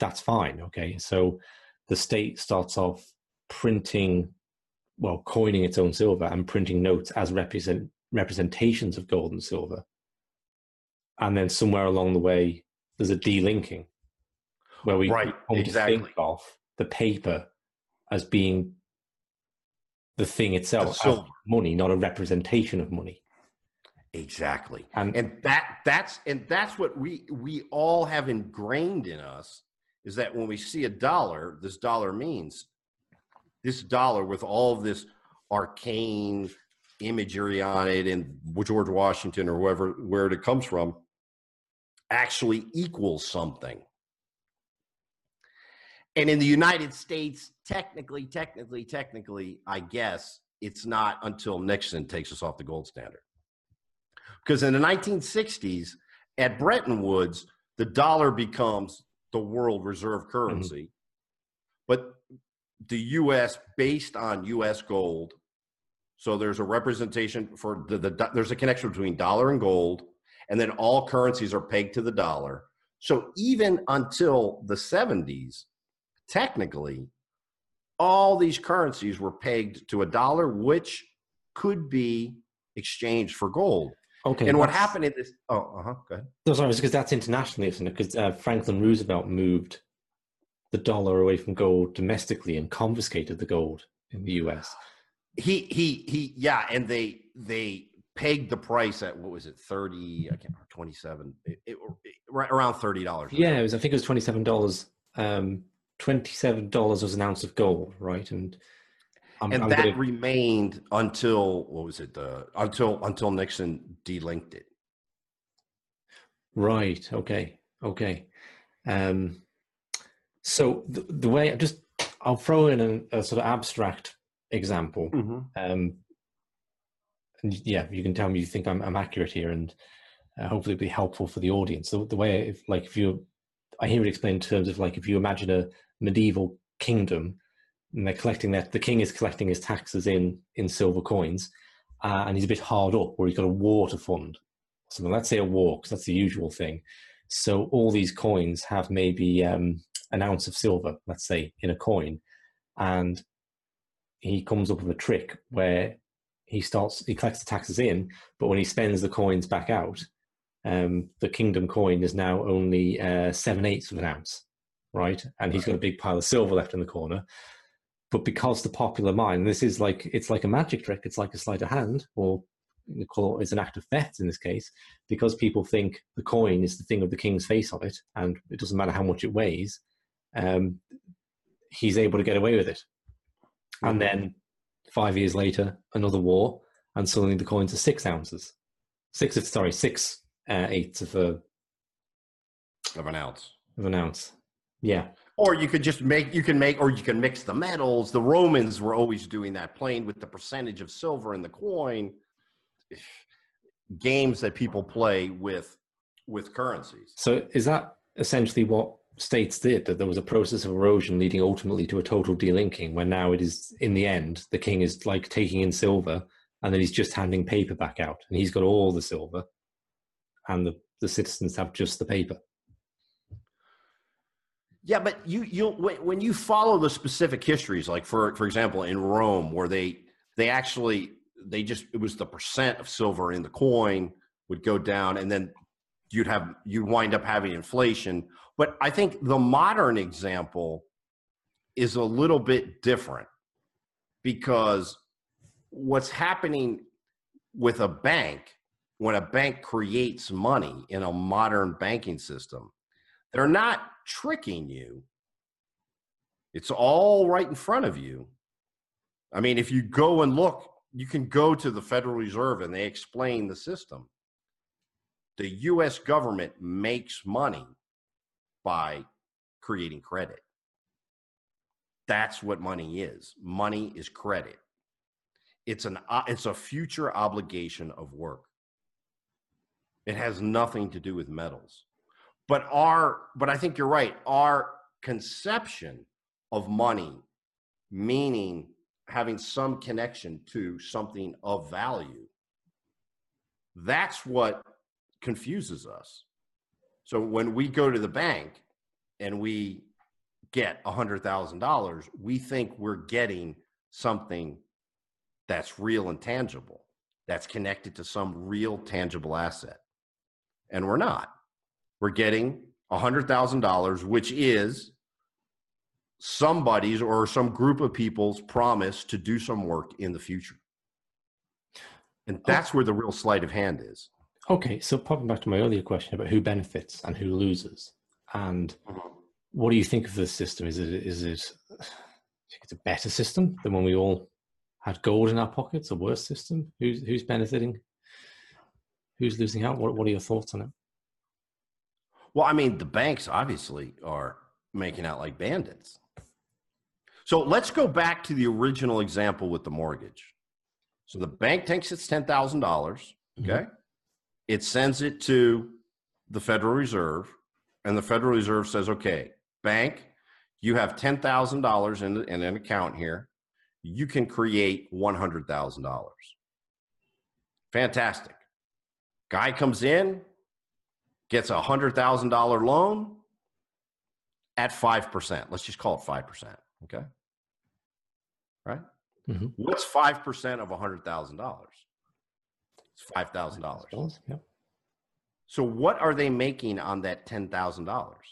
that's fine. Okay, so the state starts off printing, well, coining its own silver and printing notes as represent representations of gold and silver. And then somewhere along the way, there's a delinking where we right, exactly. think of the paper as being the thing itself, money, not a representation of money. Exactly. And, and that that's and that's what we we all have ingrained in us is that when we see a dollar, this dollar means this dollar with all this arcane imagery on it and George Washington or whoever where it comes from actually equals something. And in the United States, technically, technically, technically, I guess it's not until Nixon takes us off the gold standard. Because in the 1960s, at Bretton Woods, the dollar becomes the world reserve mm-hmm. currency. Mm-hmm. But the US, based on US gold, so there's a representation for the, the there's a connection between dollar and gold, and then all currencies are pegged to the dollar. So even until the 70s, technically, all these currencies were pegged to a dollar, which could be exchanged for gold. Okay. And what happened in this? Oh, uh huh. Go ahead. No, sorry, because that's internationally, isn't it? Because uh, Franklin Roosevelt moved the dollar away from gold domestically and confiscated the gold in the U.S. He he he. Yeah, and they they pegged the price at what was it, thirty? I can't remember, twenty-seven. It, it, it, right around thirty dollars. Yeah, it was. I think it was twenty-seven dollars. Um, twenty-seven dollars was an ounce of gold, right? And I'm, and I'm that gonna... remained until what was it? Uh, until until Nixon delinked it. Right. Okay. Okay. Um, so the, the way i just I'll throw in a, a sort of abstract example. Mm-hmm. Um, and yeah, you can tell me you think I'm, I'm accurate here, and uh, hopefully it'll be helpful for the audience. So the way, if, like, if you, I hear it explained in terms of like if you imagine a medieval kingdom, and they're collecting that the king is collecting his taxes in in silver coins, uh, and he's a bit hard up, or he's got a war to fund. So let's say a war, because that's the usual thing. So all these coins have maybe um, an ounce of silver, let's say, in a coin, and he comes up with a trick where he starts he collects the taxes in, but when he spends the coins back out, um, the kingdom coin is now only uh, seven eighths of an ounce, right? And he's got a big pile of silver left in the corner. But because the popular mind, this is like it's like a magic trick, it's like a sleight of hand, or call it's an act of theft in this case, because people think the coin is the thing with the king's face on it, and it doesn't matter how much it weighs. Um, he's able to get away with it, and mm-hmm. then Five years later, another war, and suddenly the coins are six ounces. Six, of, sorry, six uh, eighths of a of an ounce of an ounce. Yeah. Or you could just make you can make or you can mix the metals. The Romans were always doing that, playing with the percentage of silver in the coin. Games that people play with with currencies. So is that essentially what states did that there was a process of erosion leading ultimately to a total delinking where now it is in the end the king is like taking in silver and then he's just handing paper back out and he's got all the silver and the, the citizens have just the paper. Yeah but you you when you follow the specific histories like for for example in rome where they they actually they just it was the percent of silver in the coin would go down and then you'd have you'd wind up having inflation but I think the modern example is a little bit different because what's happening with a bank when a bank creates money in a modern banking system, they're not tricking you. It's all right in front of you. I mean, if you go and look, you can go to the Federal Reserve and they explain the system. The US government makes money by creating credit. That's what money is. Money is credit. It's an uh, it's a future obligation of work. It has nothing to do with metals. But our but I think you're right. Our conception of money meaning having some connection to something of value that's what confuses us so when we go to the bank and we get a hundred thousand dollars, we think we're getting something that's real and tangible, that's connected to some real tangible asset. And we're not. We're getting a hundred thousand dollars, which is somebody's or some group of people's promise to do some work in the future. And that's oh. where the real sleight of hand is. Okay, so popping back to my earlier question about who benefits and who loses, and mm-hmm. what do you think of the system? Is it is it it's a better system than when we all had gold in our pockets, a worse system? Who's who's benefiting? Who's losing out? What what are your thoughts on it? Well, I mean, the banks obviously are making out like bandits. So let's go back to the original example with the mortgage. So the bank takes its ten thousand dollars, okay? Mm-hmm. It sends it to the Federal Reserve, and the Federal Reserve says, "Okay, bank, you have ten thousand dollars in in an account here. You can create one hundred thousand dollars. Fantastic. Guy comes in, gets a hundred thousand dollar loan at five percent. Let's just call it five percent. Okay. Right. Mm-hmm. What's five percent of a hundred thousand dollars? It's five thousand dollars. Yep. So what are they making on that ten thousand dollars?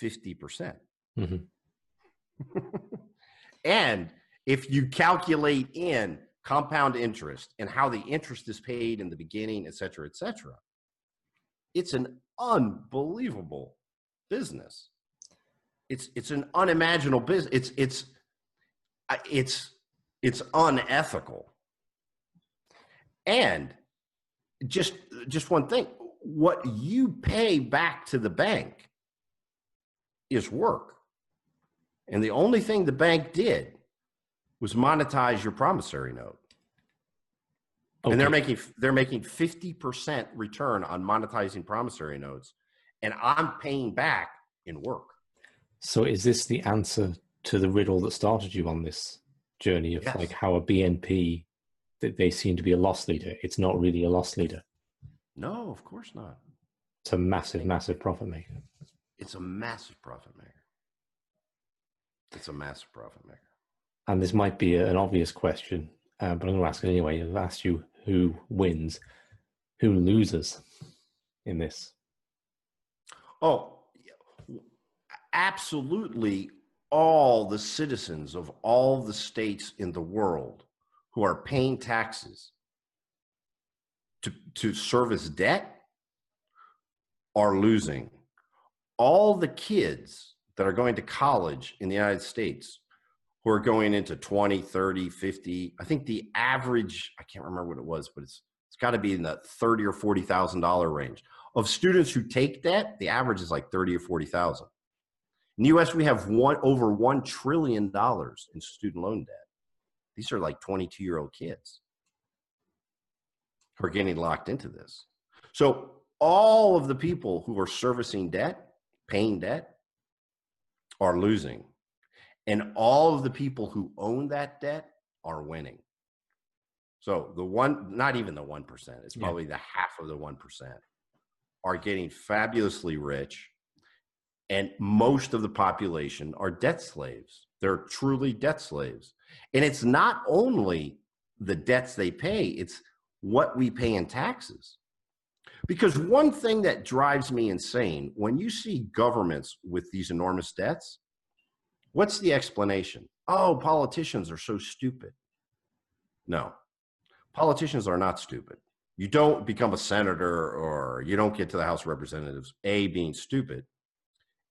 Fifty percent. Mm-hmm. and if you calculate in compound interest and how the interest is paid in the beginning, et cetera, et cetera, it's an unbelievable business. It's it's an unimaginable business. It's it's it's it's unethical. And just just one thing, what you pay back to the bank is work. And the only thing the bank did was monetize your promissory note. Okay. And they're making they're making 50% return on monetizing promissory notes and I'm paying back in work. So is this the answer to the riddle that started you on this journey of yes. like how a BNP that they seem to be a loss leader. It's not really a loss leader. No, of course not. It's a massive, massive profit maker. It's a massive profit maker. It's a massive profit maker. And this might be an obvious question, uh, but I'm going to ask it anyway. I've asked you who wins, who loses in this. Oh, absolutely all the citizens of all the states in the world who are paying taxes to, to service debt are losing. All the kids that are going to college in the United States who are going into 20, 30, 50, I think the average, I can't remember what it was, but it's it's got to be in the 30 or $40,000 range. Of students who take debt, the average is like 30 or 40,000. In the US, we have one over $1 trillion in student loan debt. These are like 22 year old kids who are getting locked into this. So, all of the people who are servicing debt, paying debt, are losing. And all of the people who own that debt are winning. So, the one, not even the 1%, it's probably yeah. the half of the 1%, are getting fabulously rich. And most of the population are debt slaves. They're truly debt slaves. And it's not only the debts they pay, it's what we pay in taxes. Because one thing that drives me insane when you see governments with these enormous debts, what's the explanation? Oh, politicians are so stupid. No, politicians are not stupid. You don't become a senator or you don't get to the House of Representatives, A, being stupid,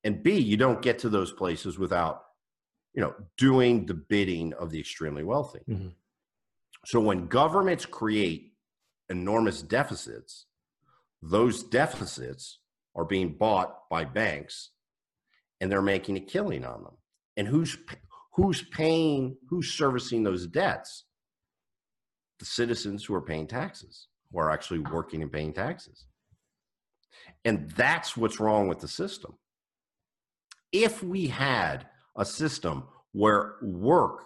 and B, you don't get to those places without you know, doing the bidding of the extremely wealthy. Mm-hmm. So when governments create enormous deficits, those deficits are being bought by banks and they're making a killing on them. And who's who's paying who's servicing those debts? The citizens who are paying taxes, who are actually working and paying taxes. And that's what's wrong with the system. If we had a system where work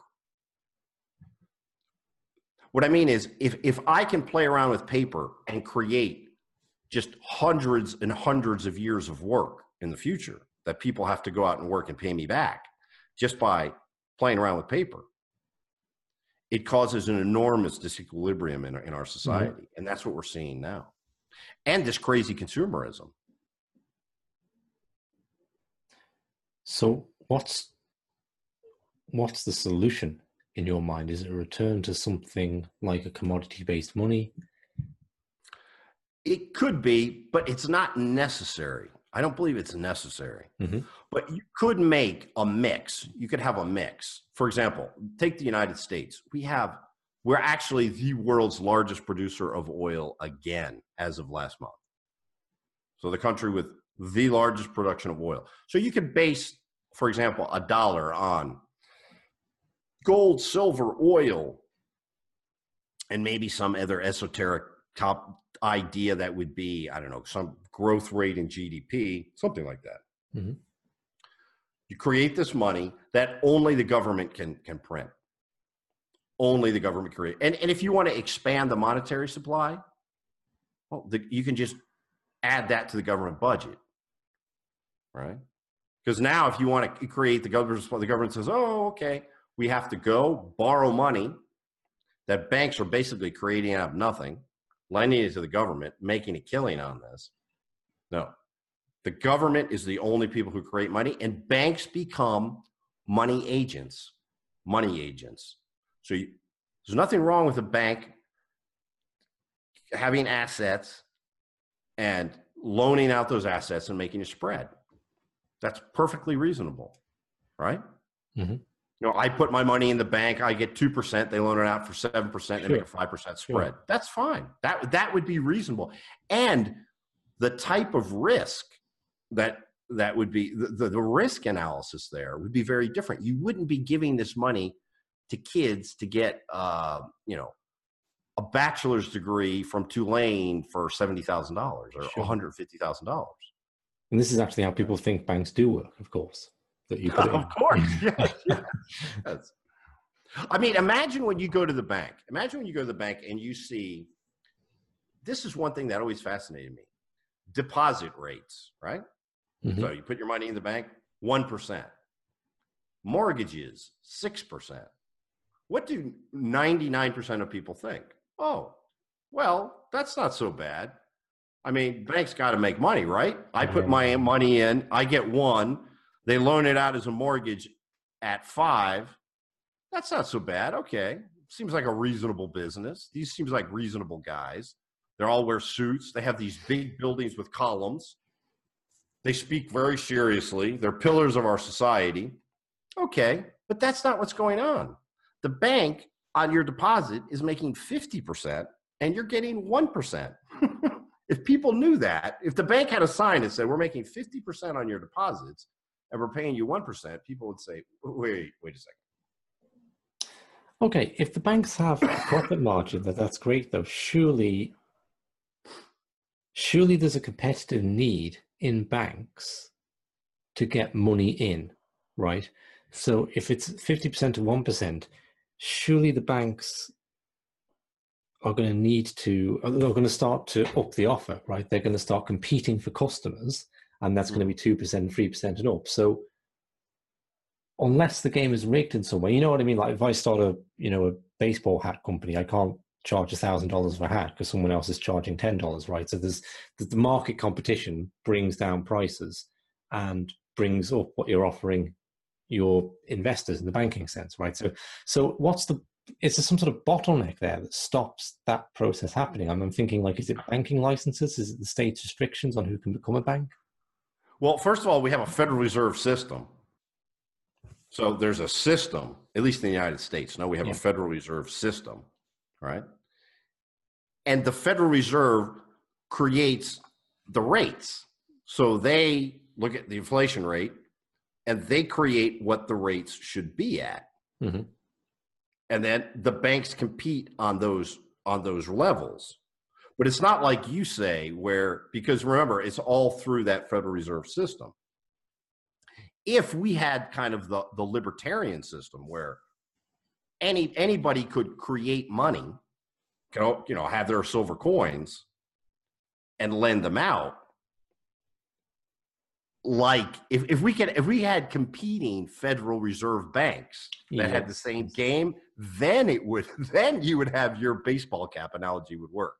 what i mean is if if i can play around with paper and create just hundreds and hundreds of years of work in the future that people have to go out and work and pay me back just by playing around with paper it causes an enormous disequilibrium in, in our society. Mm-hmm. and that's what we're seeing now. And this crazy consumerism. So what's what's the solution in your mind? Is it a return to something like a commodity based money? It could be, but it's not necessary. I don't believe it's necessary. Mhm. But you could make a mix. You could have a mix. For example, take the United States. We have we're actually the world's largest producer of oil again as of last month. So the country with the largest production of oil. So you could base, for example, a dollar on gold, silver, oil, and maybe some other esoteric top idea that would be, I don't know, some growth rate in GDP, something like that. Mhm. You create this money that only the government can can print. Only the government create. And, and if you want to expand the monetary supply, well, the, you can just add that to the government budget, right? Because now, if you want to create the government, the government says, "Oh, okay, we have to go borrow money that banks are basically creating out of nothing, lending it to the government, making a killing on this." No, the government is the only people who create money, and banks become money agents. Money agents. So you, there's nothing wrong with a bank having assets and loaning out those assets and making a spread. That's perfectly reasonable, right? Mhm. You know, I put my money in the bank, I get two percent, they loan it out for seven percent, they make a five percent spread. Sure. That's fine. That that would be reasonable. And the type of risk that that would be the, the, risk analysis there would be very different. You wouldn't be giving this money to kids to get uh, you know a bachelor's degree from Tulane for seventy thousand dollars or Sure. one hundred fifty thousand dollars. And this is actually how people think banks do work, of course. That you put. Of course, yes, yes. I mean, imagine when you go to the bank. Imagine when you go to the bank and you see. This is one thing that always fascinated me: deposit rates, right? Mhm. So you put your money in the bank, one percent. Mortgages, six percent. What do ninety-nine percent of people think? Oh, well, that's not so bad. I mean, banks got to make money, right? I put my money in, I get one. They loan it out as a mortgage at five. That's not so bad. Okay, seems like a reasonable business. These seems like reasonable guys. They all wear suits. They have these big buildings with columns. They speak very seriously. They're pillars of our society. Okay, but that's not what's going on. The bank on your deposit is making 50% and you're getting 1%. if people knew that, if the bank had a sign that said, we're making 50% on your deposits and we're paying you 1%, people would say, wait, wait a second. Okay, if the banks have a profit margin, that that's great though. Surely, surely there's a competitive need in banks to get money in, right? So if it's fifty percent to one percent, surely the banks are going to need to they're going to start to up the offer, right? They're going to start competing for customers, and that's going to mm. be two percent, three percent, and up. So unless the game is rigged in some way, you know what I mean? Like if I start a you know a baseball hat company, I can't charge a thousand dollars for a hat because someone else is charging ten dollars, right? So there's the market competition brings down prices and brings up what you're offering your investors in the banking sense, right? So so what's the is there some sort of bottleneck there that stops that process happening? I'm, I'm thinking like, is it banking licenses? Is it the state's restrictions on who can become a bank? Well, first of all, we have a Federal Reserve system. So there's a system, at least in the United States. Now we have Yeah. a Federal Reserve system, right? And the Federal Reserve creates the rates. So they look at the inflation rate and they create what the rates should be at. Mhm. And then the banks compete on those on those levels. But it's not like you say where because remember it's all through that Federal Reserve system. If we had kind of the the libertarian system where any anybody could create money, go, you know, have their silver coins and lend them out, like if, if we could if we had competing federal reserve banks that had the same game then it would then you would have your baseball cap analogy would work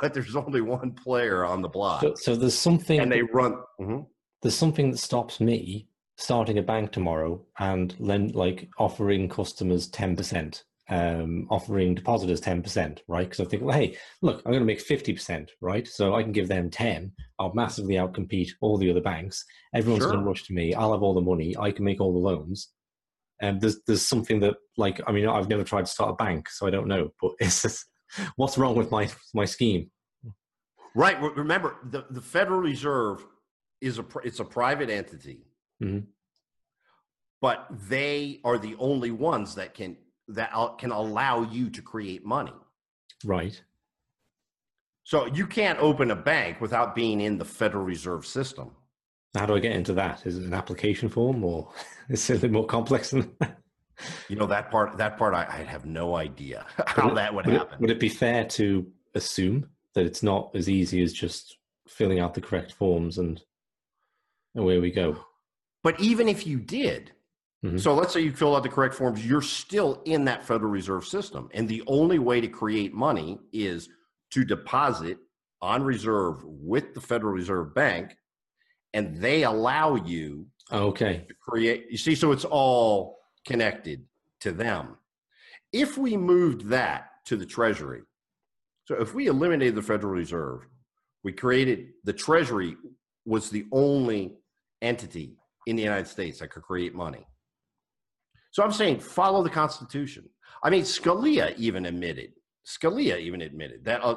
but there's only one player on the block So, so there's something and they run Mhm. there's something that stops me starting a bank tomorrow and lend like offering customers 10% um, offering depositors 10%, right? Because I think, well, hey, look, I'm going to make 50%, right? So I can give them 10. I'll massively outcompete all the other banks. Everyone's Sure. going to rush to me. I'll have all the money. I can make all the loans. And there's there's something that, like, I mean, I've never tried to start a bank, so I don't know. But it's just, what's wrong with my my scheme? Right. Remember, the, the Federal Reserve is a it's a private entity, Mhm. but they are the only ones that can that can allow you to create money. Right. So you can't open a bank without being in the Federal Reserve system. How do I get into that? Is it an application form or is it more complex than that? You know that part. That part, I, I have no idea how it- that would would it- happen. would it be fair to assume that it's not as easy as just filling out the correct forms and away we go? But even if you did, Mhm. so let's say you fill out the correct forms, you're still in that Federal Reserve system. And the only way to create money is to deposit on reserve with the Federal Reserve Bank, and they allow you Okay. to create. You see, so it's all connected to them. If we moved that to the Treasury, so if we eliminated the Federal Reserve, we created the Treasury was the only entity in the United States that could create money. So I'm saying follow the Constitution. I mean, Scalia even admitted, Scalia even admitted that, uh,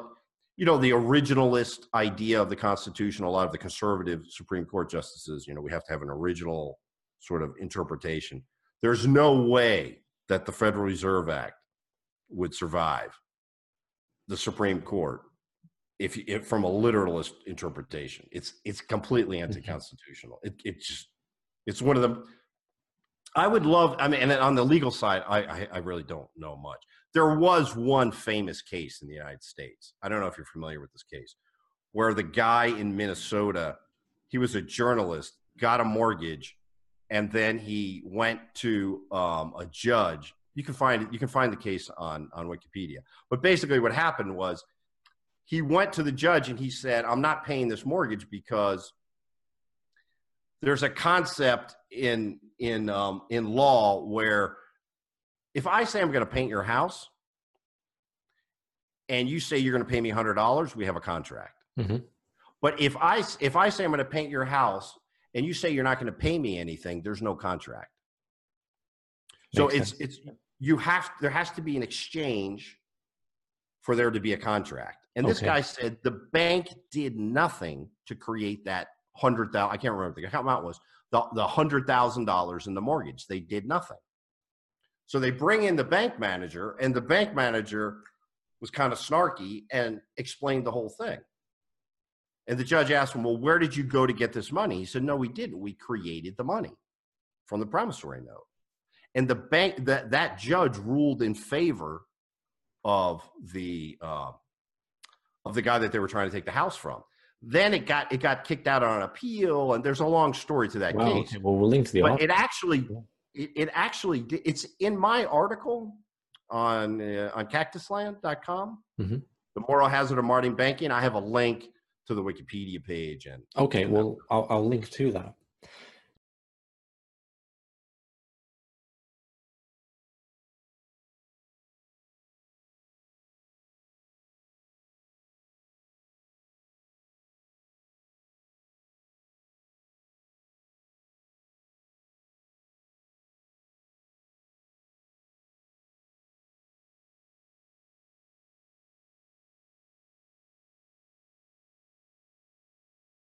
you know, the originalist idea of the Constitution, a lot of the conservative Supreme Court justices, you know, we have to have an original sort of interpretation. There's no way that the Federal Reserve Act would survive the Supreme Court if, if from a literalist interpretation. It's it's completely mm-hmm. anti-constitutional. It it just it's one of the I would love. I mean, and on the legal side, I, I I really don't know much. There was one famous case in the United States. I don't know if you're familiar with this case, where the guy in Minnesota, he was a journalist, got a mortgage, and then he went to um, a judge. You can find. You can find the case on on Wikipedia. But basically, what happened was he went to the judge and he said, "I'm not paying this mortgage because." There's a concept in in um, in law where if I say I'm going to paint your house and you say you're going to pay me hundred dollars, we have a contract. Mhm. But if I if I say I'm going to paint your house and you say you're not going to pay me anything, there's no contract. So Makes it's it's you have there has to be an exchange for there to be a contract. And this Okay. guy said the bank did nothing to create that hundred thousand. I can't remember the amount was the the hundred thousand dollars in the mortgage. They did nothing. So they bring in the bank manager, and the bank manager was kind of snarky and explained the whole thing. And the judge asked him, "Well, where did you go to get this money?" He said, "No, we didn't. We created the money from the promissory note." And the bank that that judge ruled in favor of the uh, of the guy that they were trying to take the house from. Then it got it got kicked out on appeal, and there's a long story to that Wow. case. Okay. Well, we'll link to the But it actually it, it actually it's in my article on uh, on cactusland.com. Mhm. The moral hazard of modern banking. I have a link to the Wikipedia page and Okay. Well, I'll, I'll link to that.